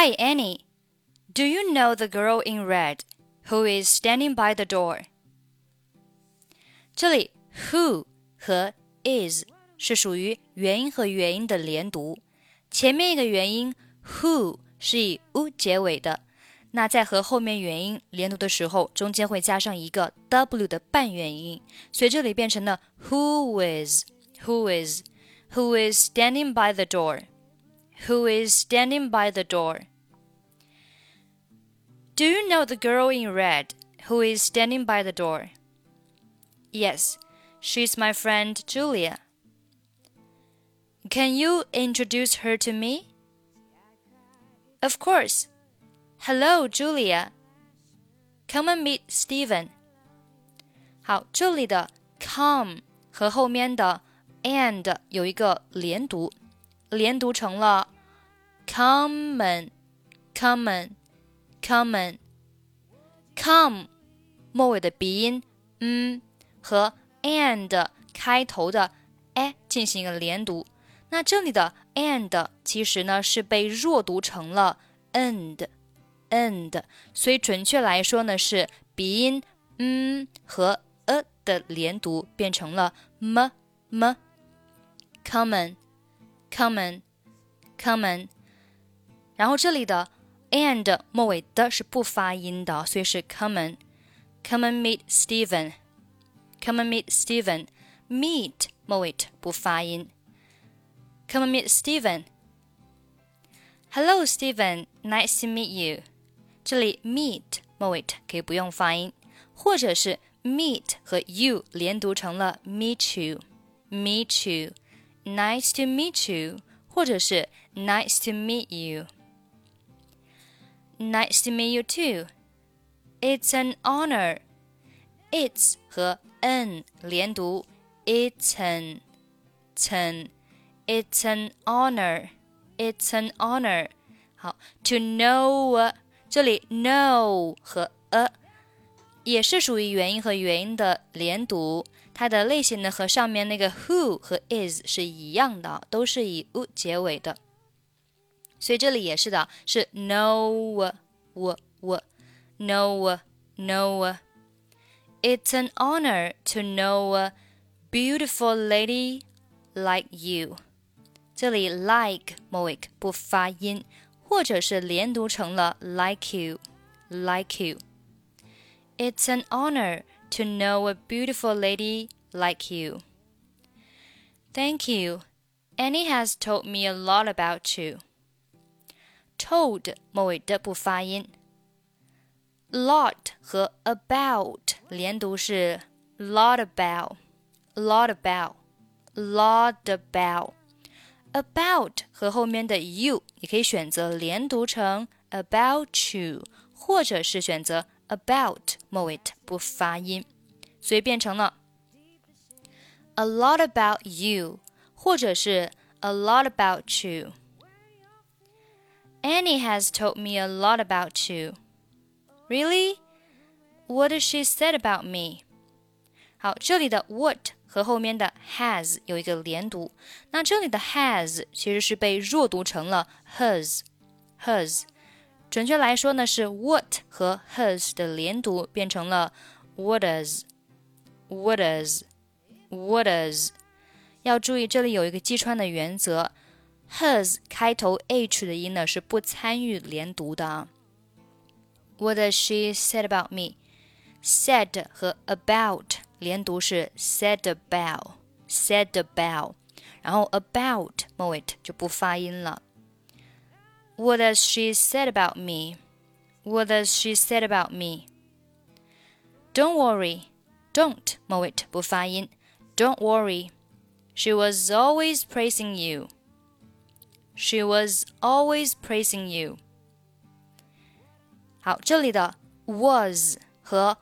Hi, Annie. Do you know the girl in red who is standing by the door? 这里 who 和 is 是属于元音和元音的连读，前面一个元音 who 是以 u 结尾的，那在和后面元音连读的时候，中间会加上一个 w 的半元音，所以这里变成了 who is who is who is standing by the door who is standing by the door do you know the girl in red who is standing by the door? Yes, she's my friend Julia. Can you introduce her to me? Of course. Hello, Julia. Come and meet Steven. 好，这里的 come 和后面的 and 有一个连读，连读成了 common，common。common，come，末尾的鼻音嗯和 and 开头的 a 进行一个连读。那这里的 and 其实呢是被弱读成了 end end，所以准确来说呢是鼻音嗯和 a 的连读变成了 m m common common common，然后这里的 and 末尾的是不发音的，所以是 and meet Steven。Common meet Steven。Meet and meet Steven。Hello Steven, nice to meet you。这里 meet 末尾可以不用发音，或者是 meet 和 you 连读成了 meet you, meet you, nice to meet you，或者是 nice to meet you。Nice to meet you too. It's an honor. It's 和 n 连读，It's an, an. It's an honor. It's an honor. 好，to know 这里 know 和 a 也是属于元音和元音的连读，它的类型呢和上面那个 who 和 is 是一样的，都是以 u 结尾的。 所以这里也是的，是 know w w know know。It's an honor to know a beautiful lady like you。这里 like 末尾不发音，或者是连读成了 like you like you。It's an honor to know a beautiful lady like you. Thank you. Annie has told me a lot about you. Told 末尾的不发音。Lot 和 about 连读是 lot about, lot about, lot about. About 和后面的 you 你可以选择连读成 about you，或者是选择 about 末尾不发音，所以变成了 a lot about you，或者是 a lot about you。 Annie has told me a lot about you. Really? What has she said about me? 好，这里的 what 和后面的 has 有一个连读。那这里的 has 其实是被弱读成了 hers hers。准确来说呢，是 what 和 hers 的连读变成了 waters waters waters。要注意，这里有一个击穿的原则。 hers 开头 h 的音呢是不参与连读的啊。What does she said about me? Said 和 about 连读是 said about said about，然后 about 末尾就不发音了。What does she said about me? What does she said about me? Don't worry, don't 末尾不发音。Don't worry, she was always praising you. She was always praising you. 好，这里的 was 和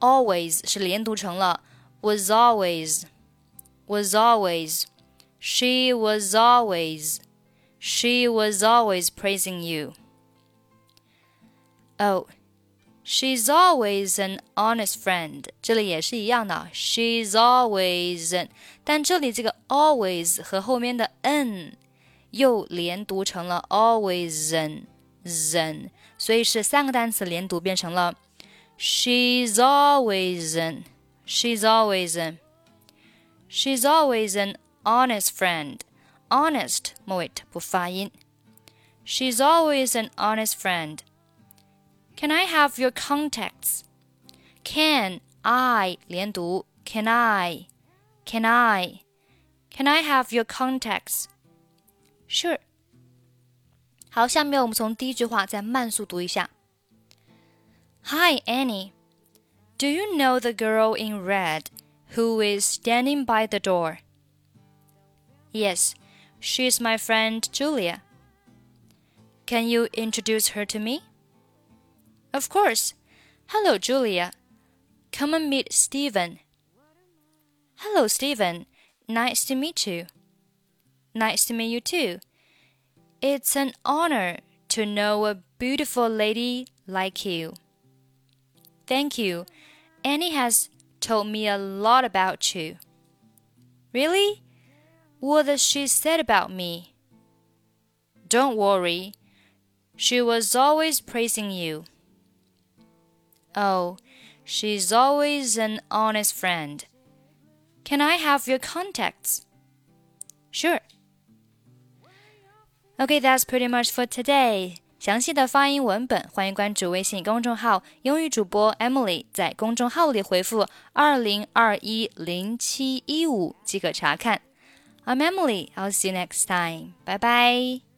always 是连读成了 was always, was always. She was always, she was always praising you. Oh, she's always an honest friend. 这里也是一样的，she's always，但这里这个 always 和后面的 n 又连读成了 always an，所以是三个单词连读变成了 She's always an. She's always an. She's always an honest friend. Honest 末尾不发音。She's always an honest friend. Can I have your contacts? Can I 连读？Can I? Can I? Can I have your contacts? Sure。好，下面我们从第一句话再慢速读一下。Hi Annie, do you know the girl in red who is standing by the door? Yes, she is my friend Julia. Can you introduce her to me? Of course. Hello, Julia. Come and meet Steven. Hello, Steven. Nice to meet you. Nice to meet you too. It's an honor to know a beautiful lady like you. Thank you. Annie has told me a lot about you. Really? What has she said about me? Don't worry. She was always praising you. Oh, she's always an honest friend. Can I have your contacts? Sure. Okay, that's pretty much for today. 详细的发音文本，欢迎关注微信公众号“英语主播 Emily”，在公众号里回复“二零二一零七一五”即可查看。I'm Emily. I'll see you next time. Bye bye.